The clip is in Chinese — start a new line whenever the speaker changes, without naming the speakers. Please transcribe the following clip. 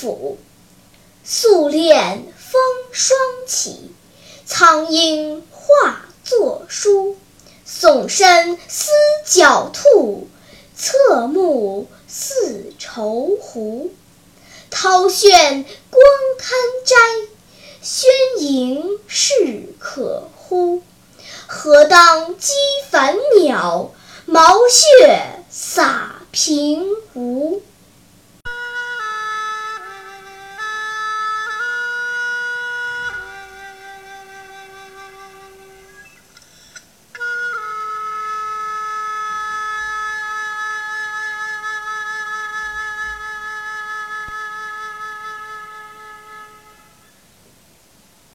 府。素练风霜起，苍鹰化作书。耸身思狡兔，侧目似愁狐。涛卷光堪摘，轩盈是可乎？何当击凡鸟，毛血洒平芜。